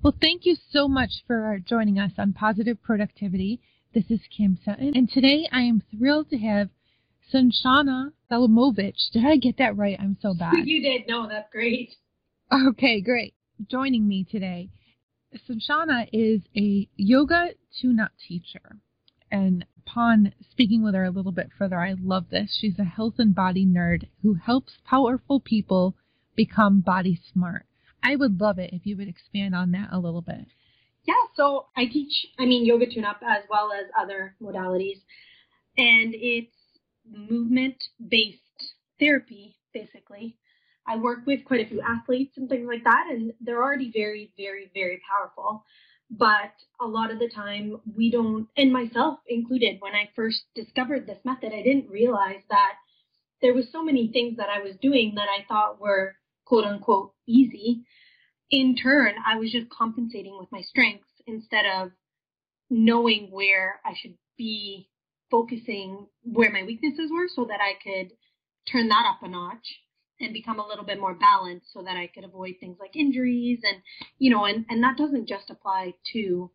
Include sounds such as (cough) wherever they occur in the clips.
Well, thank you so much for joining us on Positive Productivity. This is Kim Sutton, and today I am thrilled to have Sunshana Selamovich. Did I get that right? I'm so bad. (laughs) you did. No, that's great. Okay, great. Joining me today. Sunshana is a yoga tune-up teacher. And upon speaking with her a little bit further, I love this. She's a health and body nerd who helps powerful people become body smart. I would love it if you would expand on that a little bit. Yeah, so I teach, I mean, yoga tune up as well as other modalities. And it's movement based therapy, basically. I work with quite a few athletes and things like that, and they're already very, very, very powerful. But a lot of the time, we don't, and myself included, when I first discovered this method, I didn't realize that there was so many things that I was doing that I thought were quote unquote easy. In turn, I was just compensating with my strengths instead of knowing where I should be focusing where my weaknesses were so that I could turn that up a notch and become a little bit more balanced so that I could avoid things like injuries and you know and and that doesn't just apply to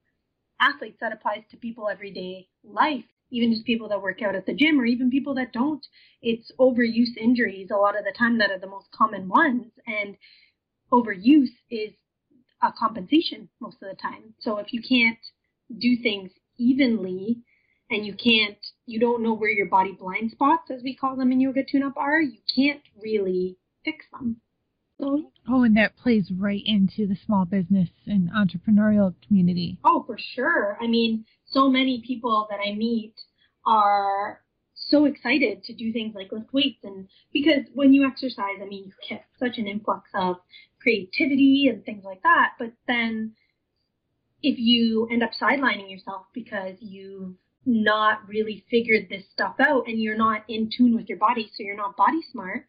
athletes that applies to people everyday life even just people that work out at the gym or even people that don't. It's overuse injuries a lot of the time that are the most common ones. And overuse is a compensation most of the time. So if you can't do things evenly and you can't, you don't know where your body blind spots, as we call them in yoga tune up are, you can't really fix them. So, oh, and that plays right into the small business and entrepreneurial community. Oh, for sure. I mean, so many people that I meet are so excited to do things like lift weights and because when you exercise, I mean, you get such an influx of creativity and things like that. But then if you end up sidelining yourself because you've not really figured this stuff out and you're not in tune with your body, so you're not body smart,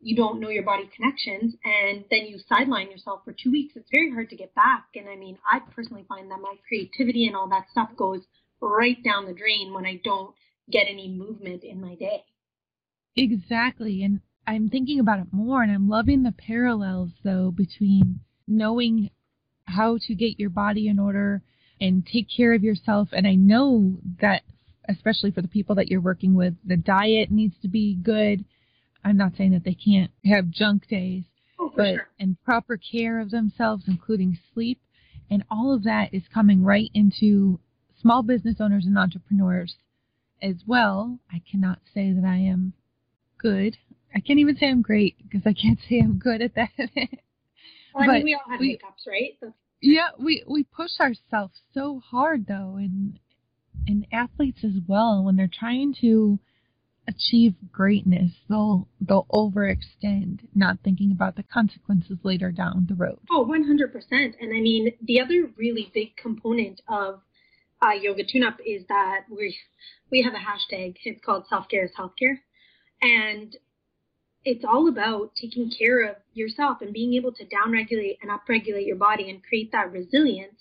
you don't know your body connections, and then you sideline yourself for two weeks, it's very hard to get back. And I mean, I personally find that my creativity and all that stuff goes right down the drain when I don't get any movement in my day. Exactly. And I'm thinking about it more and I'm loving the parallels though between knowing how to get your body in order and take care of yourself. And I know that especially for the people that you're working with, the diet needs to be good. I'm not saying that they can't have junk days, oh, but sure. and proper care of themselves, including sleep. And all of that is coming right into small business owners and entrepreneurs as well. I cannot say that I am good. I can't even say I'm great because I can't say I'm good at that. (laughs) well, I mean, we all have we, hiccups, right? That's- yeah, we we push ourselves so hard though, and and athletes as well when they're trying to achieve greatness, they'll they'll overextend, not thinking about the consequences later down the road. Oh, 100%. And I mean, the other really big component of uh, Yoga Tune Up is that we we have a hashtag. It's called Self Care is Healthcare, and it's all about taking care of yourself and being able to downregulate and upregulate your body and create that resilience.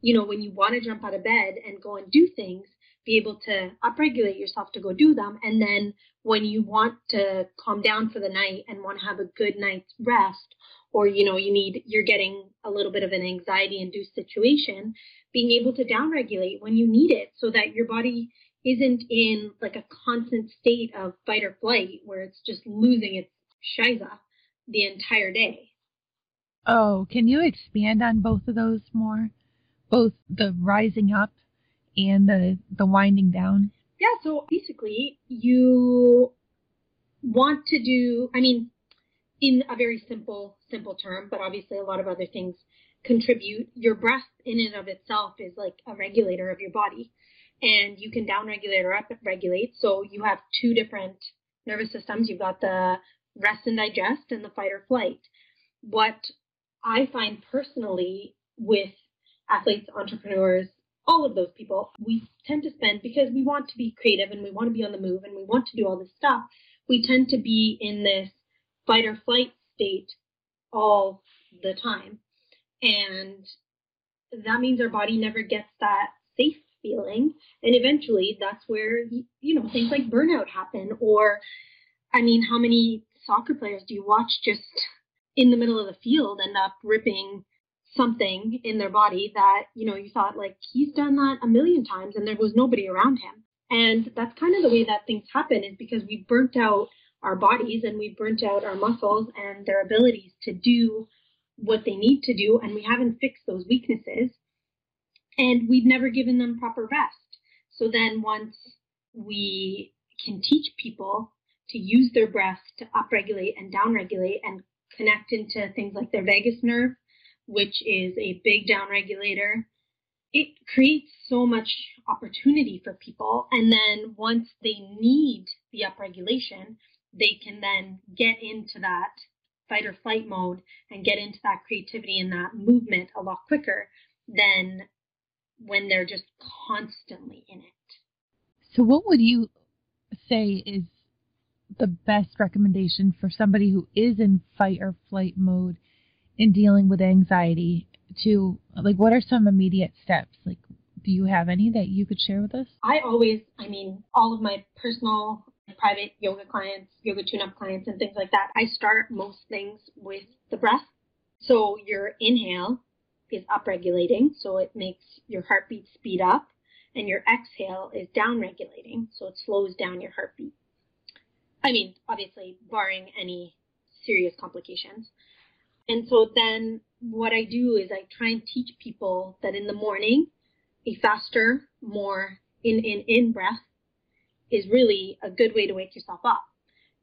You know, when you want to jump out of bed and go and do things, be able to upregulate yourself to go do them, and then when you want to calm down for the night and want to have a good night's rest or you know you need you're getting a little bit of an anxiety induced situation being able to downregulate when you need it so that your body isn't in like a constant state of fight or flight where it's just losing its shiza the entire day. Oh, can you expand on both of those more? Both the rising up and the the winding down? Yeah, so basically you want to do I mean in a very simple simple term, but obviously a lot of other things contribute. Your breath in and of itself is like a regulator of your body and you can downregulate or upregulate. So you have two different nervous systems. You've got the rest and digest and the fight or flight. What I find personally with athletes, entrepreneurs, all of those people, we tend to spend because we want to be creative and we want to be on the move and we want to do all this stuff. We tend to be in this fight or flight state all the time. And that means our body never gets that safe feeling. And eventually that's where, you know, things like burnout happen. Or, I mean, how many soccer players do you watch just in the middle of the field end up ripping something in their body that, you know, you thought like he's done that a million times and there was nobody around him. And that's kind of the way that things happen is because we burnt out our bodies and we burnt out our muscles and their abilities to do what they need to do and we haven't fixed those weaknesses and we've never given them proper rest. So then once we can teach people to use their breath to upregulate and downregulate and connect into things like their vagus nerve, which is a big down regulator, it creates so much opportunity for people. And then once they need the upregulation, they can then get into that fight or flight mode and get into that creativity and that movement a lot quicker than when they're just constantly in it. So, what would you say is the best recommendation for somebody who is in fight or flight mode in dealing with anxiety? To like, what are some immediate steps? Like, do you have any that you could share with us? I always, I mean, all of my personal private yoga clients, yoga tune up clients, and things like that, I start most things with the breath. So your inhale is upregulating, so it makes your heartbeat speed up, and your exhale is downregulating, so it slows down your heartbeat. I mean, obviously, barring any serious complications. And so then what I do is I try and teach people that in the morning, a faster, more in, in, in breath is really a good way to wake yourself up.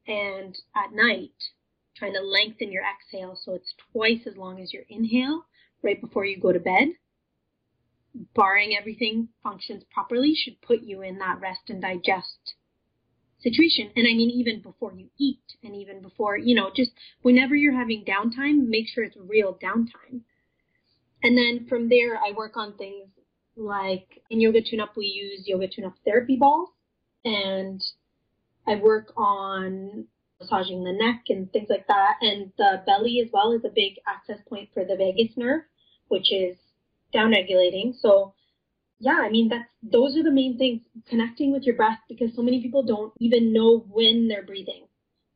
And at night, trying to lengthen your exhale so it's twice as long as your inhale right before you go to bed, barring everything functions properly, should put you in that rest and digest situation. And I mean, even before you eat and even before, you know, just whenever you're having downtime, make sure it's real downtime. And then from there, I work on things like in Yoga Tune Up, we use Yoga Tune Up therapy balls and I work on massaging the neck and things like that. And the belly as well is a big access point for the vagus nerve, which is down regulating. So yeah, I mean that's those are the main things. Connecting with your breath because so many people don't even know when they're breathing.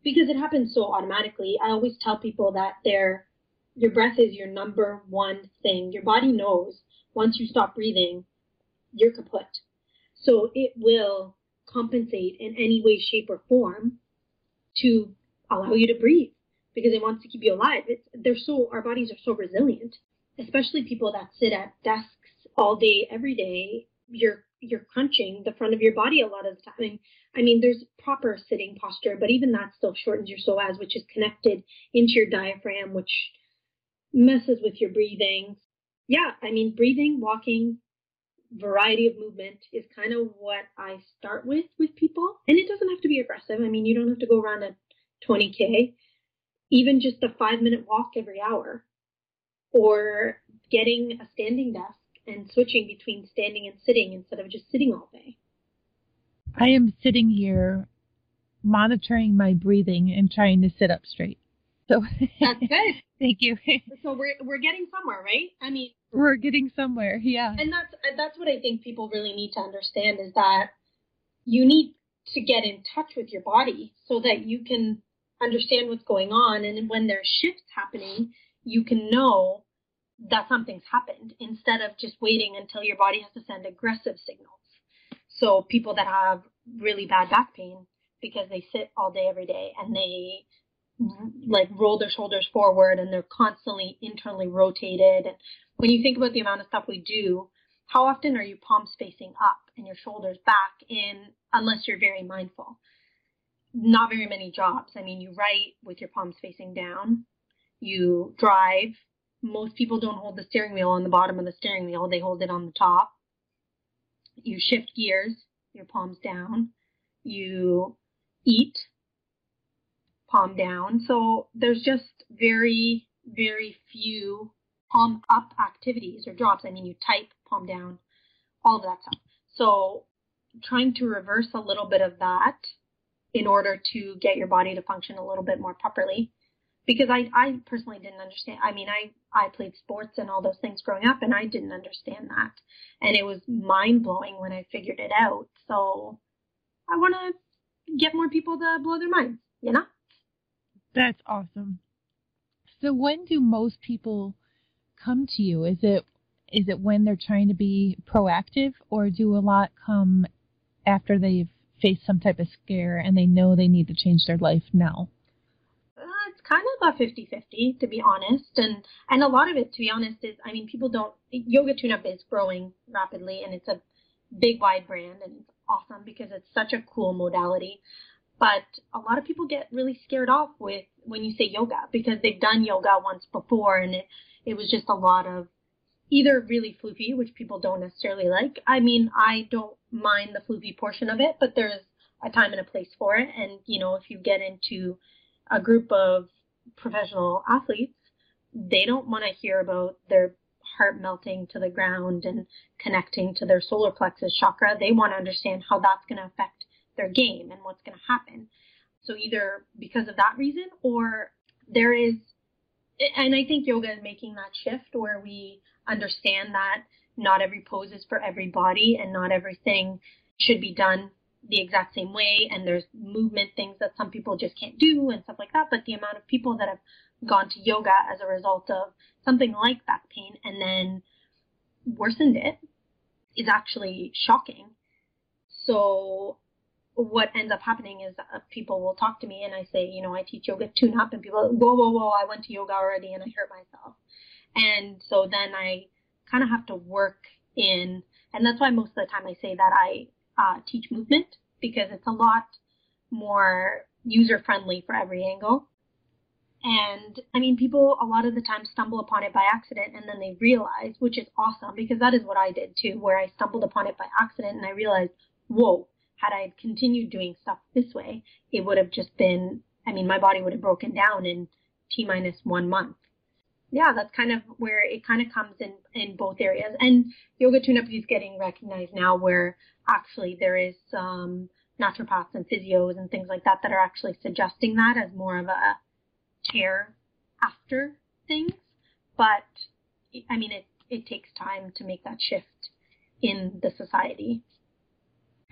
Because it happens so automatically. I always tell people that their your breath is your number one thing. Your body knows once you stop breathing, you're kaput. So it will compensate in any way, shape, or form to allow you to breathe because it wants to keep you alive. It's, they're so, our bodies are so resilient, especially people that sit at desks all day, every day. You're, you're crunching the front of your body a lot of the time. I mean, there's proper sitting posture, but even that still shortens your psoas, which is connected into your diaphragm, which messes with your breathing. Yeah, I mean, breathing, walking, variety of movement is kind of what I start with with people. And it doesn't have to be aggressive. I mean, you don't have to go around a 20K. Even just a five minute walk every hour or getting a standing desk and switching between standing and sitting instead of just sitting all day. I am sitting here monitoring my breathing and trying to sit up straight. So (laughs) that's good. Thank you. (laughs) so we're we're getting somewhere, right? I mean, we're getting somewhere. Yeah. And that's that's what I think people really need to understand is that you need to get in touch with your body so that you can understand what's going on and when there's shifts happening, you can know that something's happened instead of just waiting until your body has to send aggressive signals. So people that have really bad back pain because they sit all day every day and they like roll their shoulders forward and they're constantly internally rotated. And when you think about the amount of stuff we do, how often are you palms facing up and your shoulders back in, unless you're very mindful? Not very many jobs. I mean, you write with your palms facing down. You drive. Most people don't hold the steering wheel on the bottom of the steering wheel. They hold it on the top. You shift gears, your palms down. You eat palm down. So there's just very, very few palm up activities or drops. I mean, you type palm down, all of that stuff. So trying to reverse a little bit of that in order to get your body to function a little bit more properly. Because I, I personally didn't understand. I mean, I, I played sports and all those things growing up and I didn't understand that. And it was mind blowing when I figured it out. So I want to get more people to blow their minds, you know? That's awesome. So when do most people come to you? Is it is it when they're trying to be proactive or do a lot come after they've faced some type of scare and they know they need to change their life now? Kind of a 50-50 to be honest and and a lot of it to be honest is I mean people don't yoga tune up is growing rapidly and it's a big wide brand and it's awesome because it's such a cool modality but a lot of people get really scared off with when you say yoga because they've done yoga once before and it, it was just a lot of either really floofy, which people don't necessarily like. I mean, I don't mind the floofy portion of it, but there's a time and a place for it. And, you know, if you get into a group of professional athletes, they don't want to hear about their heart melting to the ground and connecting to their solar plexus chakra. They want to understand how that's going to affect their game and what's going to happen. So either because of that reason or there is, and I think yoga is making that shift where we understand that not every pose is for every body and not everything should be done the exact same way and there's movement things that some people just can't do and stuff like that but the amount of people that have gone to yoga as a result of something like back pain and then worsened it is actually shocking so what ends up happening is uh, people will talk to me and I say, you know, I teach yoga tune up and people, whoa, whoa, whoa, I went to yoga already and I hurt myself. And so then I kind of have to work in, and that's why most of the time I say that I uh, teach movement because it's a lot more user friendly for every angle. And I mean, people a lot of the time stumble upon it by accident and then they realize, which is awesome because that is what I did too, where I stumbled upon it by accident and I realized, whoa, had I continued doing stuff this way, it would have just been, I mean, my body would have broken down in T minus one month. Yeah, that's kind of where it kind of comes in, in both areas. And yoga tune up is getting recognized now where actually there is some naturopaths and physios and things like that that are actually suggesting that as more of a care after things. But I mean, it, it takes time to make that shift in the society.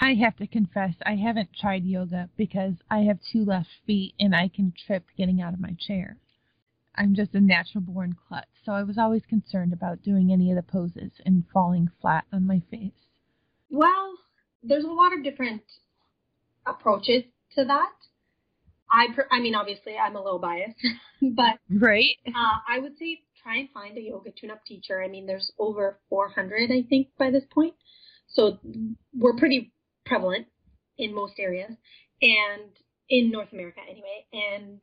I have to confess, I haven't tried yoga because I have two left feet and I can trip getting out of my chair. I'm just a natural born klutz, so I was always concerned about doing any of the poses and falling flat on my face. Well, there's a lot of different approaches to that. I, per- I mean, obviously, I'm a little biased, (laughs) but right. Uh, I would say try and find a yoga tune-up teacher. I mean, there's over 400, I think, by this point, so we're pretty prevalent in most areas and in North America anyway. And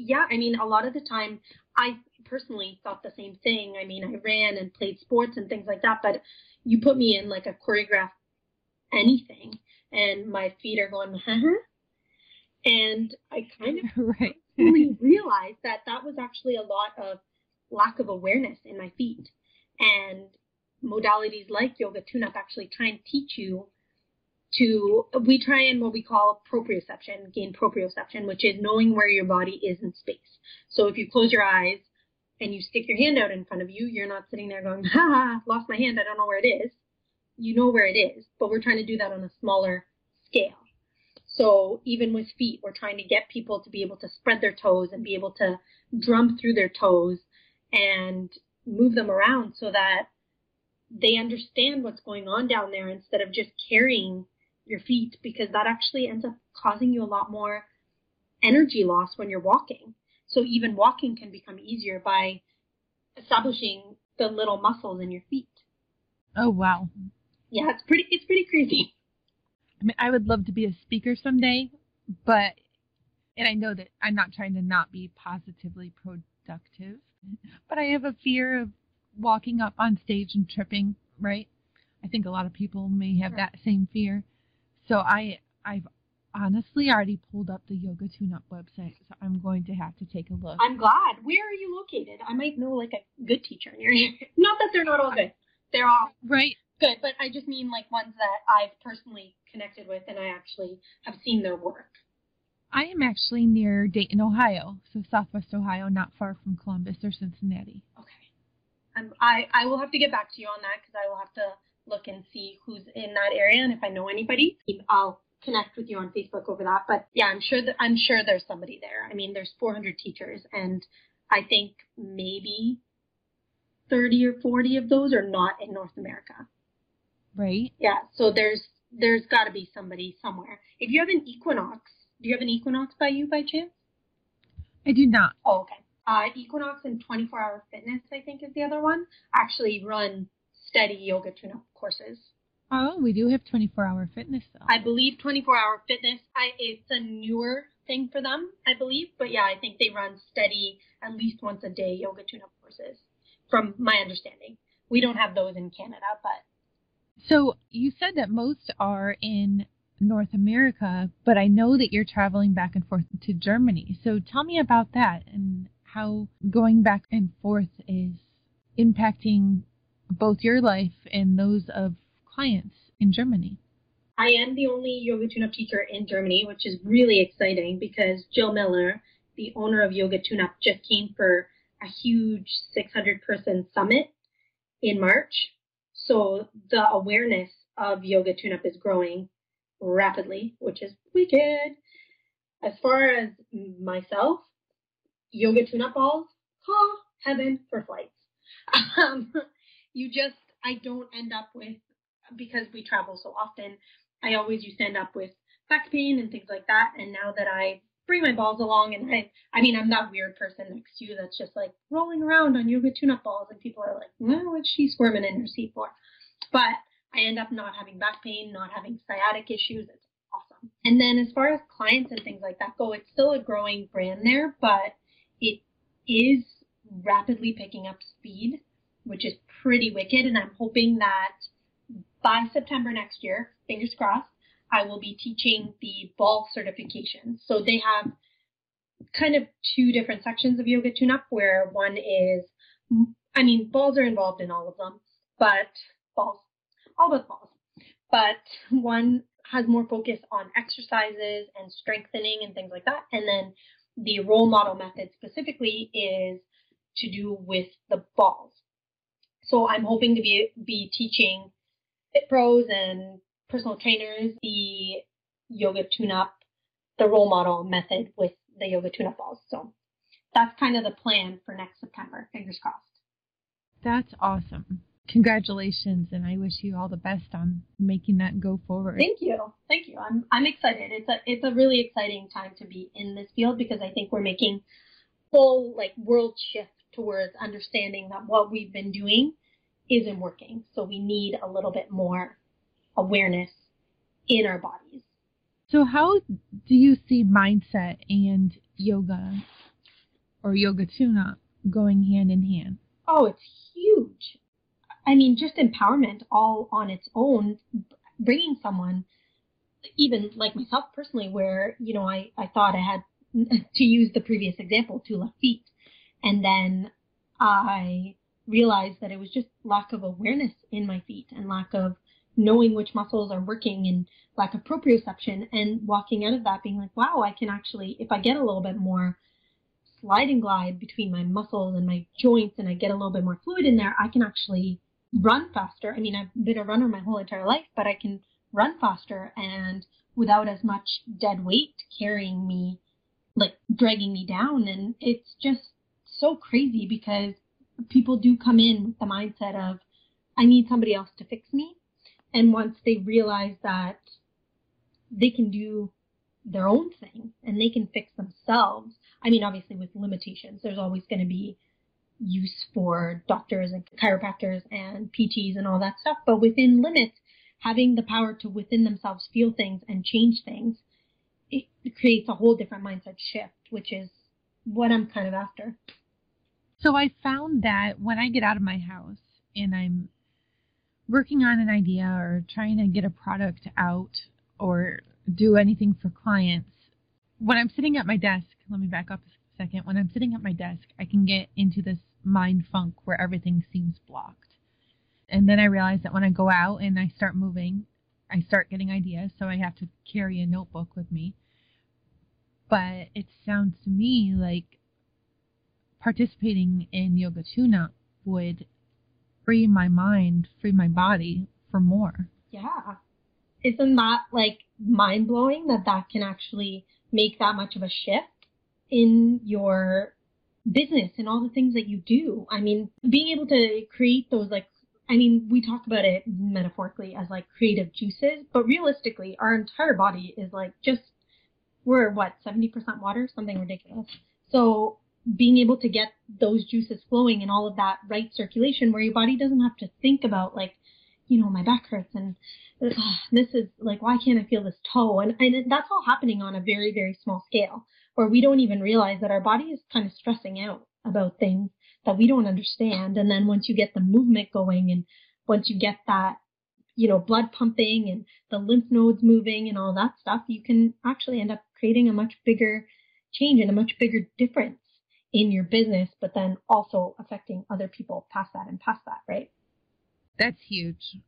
yeah, I mean, a lot of the time I personally thought the same thing. I mean, I ran and played sports and things like that, but you put me in like a choreograph anything and my feet are going, huh? And I kind of (laughs) right. really realized that that was actually a lot of lack of awareness in my feet. And modalities like yoga tune up actually try and teach you to we try and what we call proprioception, gain proprioception, which is knowing where your body is in space. So if you close your eyes and you stick your hand out in front of you, you're not sitting there going, (laughs) ha, lost my hand, I don't know where it is. You know where it is, but we're trying to do that on a smaller scale. So even with feet, we're trying to get people to be able to spread their toes and be able to drum through their toes and move them around so that they understand what's going on down there instead of just carrying your feet because that actually ends up causing you a lot more energy loss when you're walking. So even walking can become easier by establishing the little muscles in your feet. Oh wow. Yeah, it's pretty it's pretty crazy. I mean, I would love to be a speaker someday, but and I know that I'm not trying to not be positively productive, but I have a fear of walking up on stage and tripping, right? I think a lot of people may have that same fear. So I I've honestly already pulled up the Yoga Tune Up website, so I'm going to have to take a look. I'm glad. Where are you located? I might know like a good teacher near you. (laughs) Not that they're not all good. They're all right. good, but I just mean like ones that I've personally connected with and I actually have seen their work. I am actually near Dayton, Ohio, so Southwest Ohio, not far from Columbus or Cincinnati. Okay. Um, I I will have to get back to you on that because I will have to look and see who's in that area and if I know anybody, I'll connect with you on Facebook over that. But yeah, I'm sure that I'm sure there's somebody there. I mean, there's 400 teachers, and I think maybe 30 or 40 of those are not in North America. Right. Yeah. So there's there's got to be somebody somewhere. If you have an Equinox, do you have an Equinox by you by chance? I do not. Oh, okay. Uh, Equinox and 24 Hour Fitness, I think, is the other one. Actually, run steady yoga tune-up courses. Oh, we do have 24 hour fitness though. I believe 24 hour fitness. I it's a newer thing for them, I believe. But yeah, I think they run steady at least once a day yoga tune-up courses, from my understanding. We don't have those in Canada, but. So you said that most are in North America, but I know that you're traveling back and forth to Germany. So tell me about that and how going back and forth is impacting both your life and those of clients in Germany. I am the only yoga tune-up teacher in Germany, which is really exciting because Jill Miller, the owner of Yoga Tune-Up, just came for a huge 600 person summit in March. So the awareness of Yoga Tune-Up is growing rapidly, which is wicked. As far as myself, Yoga Tune-Up balls, call heaven for flights. (laughs) Um, you just, I don't end up with because we travel so often, I always used to end up with back pain and things like that. And now that I bring my balls along and I, I mean, I'm that weird person next to you that's just like rolling around on yoga tune-up balls and people are like, well, what's she squirming in her seat for? But I end up not having back pain, not having sciatic issues. It's awesome. And then as far as clients and things like that go, it's still a growing brand there, but it is rapidly picking up speed, which is pretty wicked. And I'm hoping that by September next year, fingers crossed, I will be teaching the ball certification. So they have kind of two different sections of yoga tune up where one is, I mean, balls are involved in all of them, but balls, all but balls, but one has more focus on exercises and strengthening and things like that. And then the Roll Model method specifically is to do with the balls. So I'm hoping to be, be teaching fit pros and personal trainers the yoga tune up, the Roll Model method with the yoga tune up balls. So that's kind of the plan for next September. Fingers crossed. That's awesome. Congratulations, and I wish you all the best on making that go forward. Thank you, thank you. I'm I'm excited. It's a it's a really exciting time to be in this field because I think we're making full like world shift towards understanding that what we've been doing isn't working. So we need a little bit more awareness in our bodies. So how do you see mindset and yoga or yoga tune-up going hand in hand? Oh, it's huge. I mean, just empowerment all on its own, bringing someone, even like myself personally, where, you know, I, I thought I had, (laughs) to use the previous example, two left feet. And then I realized that it was just lack of awareness in my feet and lack of knowing which muscles are working and lack of proprioception and walking out of that being like, wow, I can actually, if I get a little bit more slide and glide between my muscles and my joints and I get a little bit more fluid in there, I can actually run faster. I mean, I've been a runner my whole entire life, but I can run faster and without as much dead weight carrying me, like dragging me down. And it's just so crazy because people do come in with the mindset of, I need somebody else to fix me. And once they realize that they can do their own thing and they can fix themselves, I mean, obviously with limitations, there's always going to be use for doctors and chiropractors and PTs and all that stuff. But within limits, having the power to within themselves feel things and change things, it creates a whole different mindset shift, which is what I'm kind of after. So I found that when I get out of my house and I'm working on an idea or trying to get a product out or do anything for clients, when I'm sitting at my desk, let me back up a second. When I'm sitting at my desk, I can get into this mind funk where everything seems blocked. And then I realize that when I go out and I start moving, I start getting ideas, so I have to carry a notebook with me. But it sounds to me like participating in yoga tune would free my mind, free my body for more. Yeah. Isn't that like mind blowing that that can actually make that much of a shift in your business and all the things that you do? I mean, being able to create those like I mean, we talk about it metaphorically as like creative juices, but realistically, our entire body is like just, we're what, 70% water? Something ridiculous. So being able to get those juices flowing and all of that right circulation where your body doesn't have to think about like, you know, my back hurts and uh, this is like, why can't I feel this toe? And, and that's all happening on a very, very small scale where we don't even realize that our body is kind of stressing out about things that we don't understand. And then once you get the movement going and once you get that, you know, blood pumping and the lymph nodes moving and all that stuff, you can actually end up creating a much bigger change and a much bigger difference in your business, but then also affecting other people past that and past that, right? That's huge.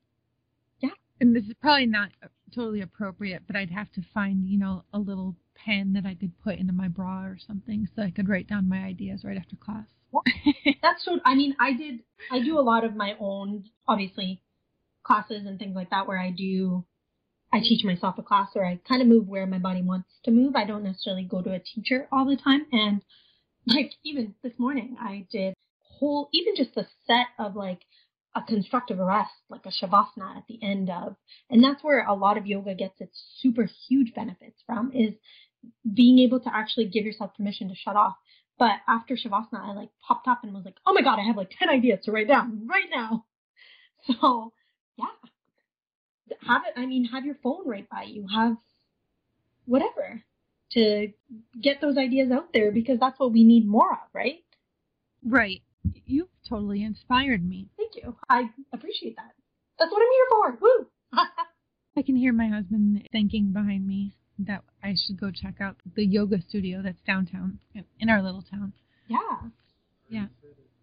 Yeah. And this is probably not totally appropriate, but I'd have to find, you know, a little pen that I could put into my bra or something so I could write down my ideas right after class. (laughs) That's so. I mean, I did. I do a lot of my own, obviously, classes and things like that where I do. I teach myself a class, or I kind of move where my body wants to move. I don't necessarily go to a teacher all the time. And like even this morning, I did whole, even just the set of like a constructive arrest, like a shavasana at the end of, and that's where a lot of yoga gets its super huge benefits from is being able to actually give yourself permission to shut off. But after Shavasana, I like popped up and was like, oh my God, I have like 10 ideas to write down right now. (laughs) So yeah, have it. I mean, have your phone right by you, have whatever to get those ideas out there because that's what we need more of, right? Right. You've totally inspired me. Thank you. I appreciate that. That's what I'm here for. Woo! (laughs) I can hear my husband thinking behind me that I should go check out the yoga studio that's downtown in our little town. Yeah. Yeah.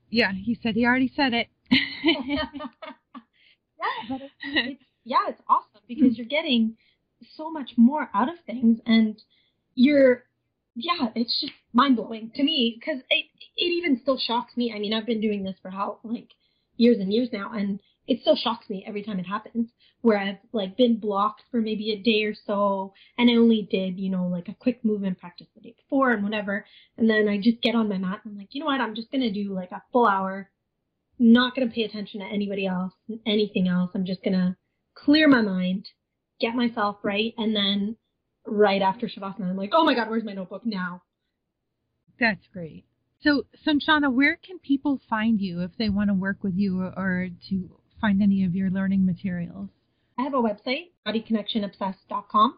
Yeah, he said he already said it. (laughs) yeah, but it's, it's, yeah, it's awesome because hmm. you're getting so much more out of things and you're yeah, it's just mind blowing to me because it it even still shocks me. I mean, I've been doing this for how like years and years now, and it still shocks me every time it happens where I've like been blocked for maybe a day or so and I only did, you know, like a quick movement practice the day before and whatever. And then I just get on my mat and I'm like, you know what, I'm just gonna do like a full hour, not gonna pay attention to anybody else, anything else. I'm just gonna clear my mind, get myself right, and then right after Shavasana, I'm like, oh my god, where's my notebook now? That's great. So, Sanchana, where can people find you if they want to work with you or to find any of your learning materials? I have a website, bodyconnectionobsessed.com,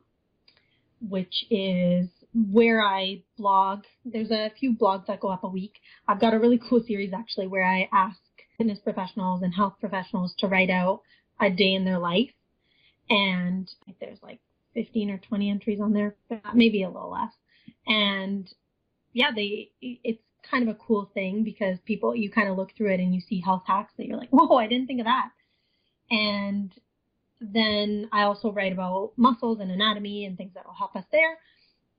which is where I blog. There's a few blogs that go up a week. I've got a really cool series actually where I ask fitness professionals and health professionals to write out a day in their life. And there's like 15 or 20 entries on there, maybe a little less. And yeah, they, it's kind of a cool thing because people, you kind of look through it and you see health hacks that you're like, whoa, I didn't think of that. And then I also write about muscles and anatomy and things that will help us there.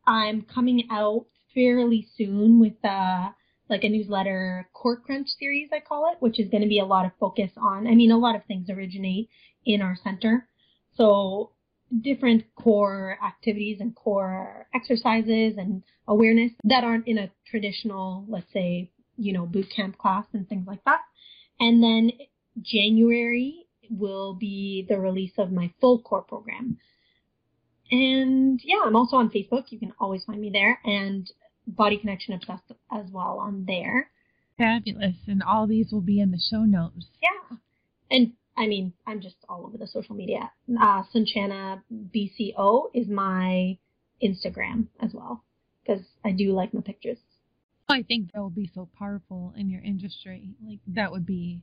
I'm coming out fairly soon with uh like a newsletter core crunch series I call it, which is going to be a lot of focus on. I mean, a lot of things originate in our center, so different core activities and core exercises and awareness that aren't in a traditional, let's say, you know, boot camp class and things like that. And then January will be the release of my full core program. And yeah, I'm also on Facebook. You can always find me there and Body Connection Obsessed as well on there. Fabulous. And all these will be in the show notes. Yeah. And I mean, I'm just all over the social media. Uh, Sanchana BCO is my Instagram as well because I do like my pictures. I think that will be so powerful in your industry. Like that would be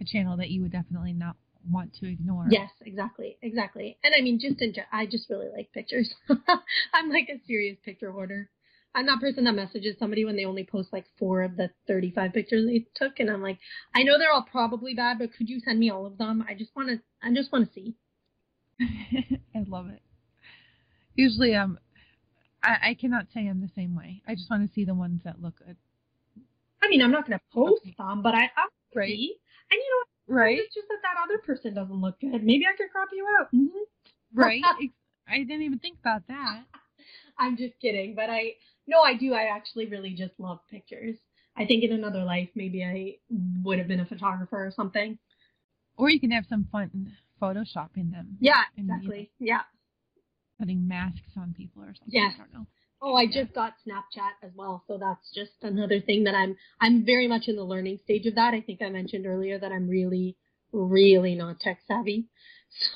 a channel that you would definitely not want to ignore. Yes, exactly, exactly. And I mean, just in, I just really like pictures. (laughs) I'm like a serious picture hoarder. I'm that person that messages somebody when they only post like four of the 35 pictures they took, and I'm like, I know they're all probably bad, but could you send me all of them? I just want to, I just want to see. (laughs) I love it. Usually, um, I, I cannot say I'm the same way. I just want to see the ones that look good. I mean, I'm not going to post okay. them, but I, I right. see. And you know, right? It's just that that other person doesn't look good. Maybe I could crop you out. Mm-hmm. Right. (laughs) I didn't even think about that. I'm just kidding, but I no, I do. I actually really just love pictures. I think in another life, maybe I would have been a photographer or something. Or you can have some fun photoshopping them. Yeah, exactly. Yeah. Putting masks on people or something. Yes. I don't know. Oh, I just got Snapchat as well, so that's just another thing that I'm I'm very much in the learning stage of that. I think I mentioned earlier that I'm really really not tech savvy. (laughs)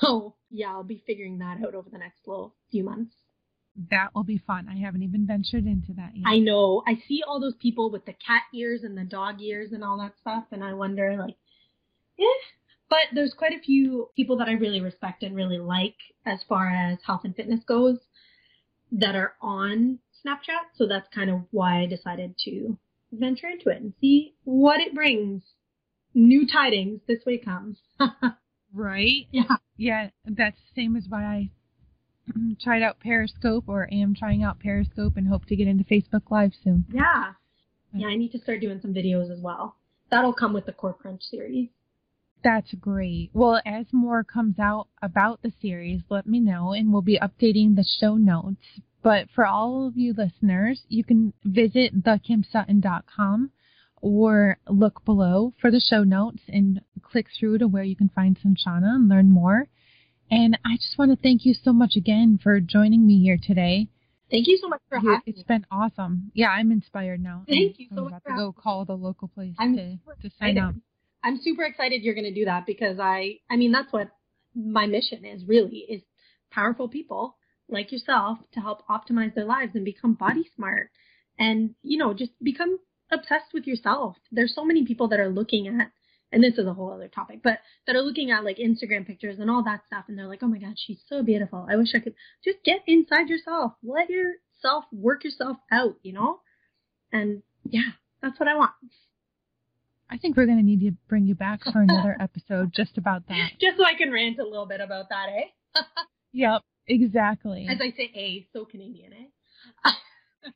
So, yeah, I'll be figuring that out over the next little few months. That will be fun. I haven't even ventured into that yet. I know. I see all those people with the cat ears and the dog ears and all that stuff, and I wonder, like, yeah. But there's quite a few people that I really respect and really like as far as health and fitness goes that are on Snapchat. So that's kind of why I decided to venture into it and see what it brings. New tidings this way comes. (laughs) right? Yeah. Yeah, that's the same as why I Mm-hmm. tried out Periscope or am trying out Periscope and hope to get into Facebook Live soon. Yeah. Uh, yeah, I need to start doing some videos as well. That'll come with the Core Crunch series. That's great. Well, as more comes out about the series, let me know and we'll be updating the show notes. But for all of you listeners, you can visit thekimsutton.com or look below for the show notes and click through to where you can find Sanchana and learn more. And I just want to thank you so much again for joining me here today. Thank you so much for having me. It's been awesome. Yeah, I'm inspired now. Thank I'm, you so I'm much. about to go call the local place I'm to, to sign up. I'm super excited you're going to do that because I, I mean, that's what my mission is really is powerful people like yourself to help optimize their lives and become body smart and, you know, just become obsessed with yourself. There's so many people that are looking at, and this is a whole other topic, but that are looking at like Instagram pictures and all that stuff and they're like, oh my God, she's so beautiful. I wish I could just get inside yourself. Let yourself work yourself out, you know? And yeah, that's what I want. I think we're going to need to bring you back for another (laughs) episode just about that. Just so I can rant a little bit about that, eh? (laughs) yep, exactly. As I say, eh, so Canadian, eh? (laughs)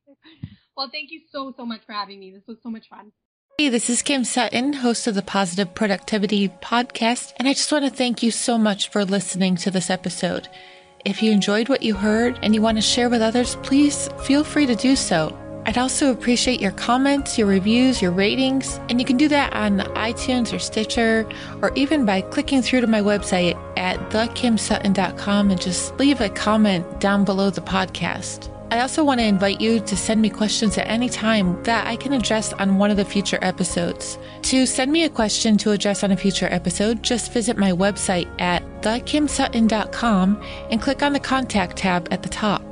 well, thank you so, so much for having me. This was so much fun. Hey, this is Kim Sutton, host of the Positive Productivity Podcast, and I just want to thank you so much for listening to this episode. If you enjoyed what you heard and you want to share with others, please feel free to do so. I'd also appreciate your comments, your reviews, your ratings, and you can do that on iTunes or Stitcher, or even by clicking through to my website at thekimsutton.com and just leave a comment down below the podcast. I also want to invite you to send me questions at any time that I can address on one of the future episodes. To send me a question to address on a future episode, just visit my website at thekimsutton.com and click on the contact tab at the top.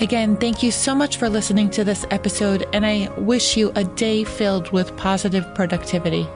Again, thank you so much for listening to this episode, and I wish you a day filled with positive productivity.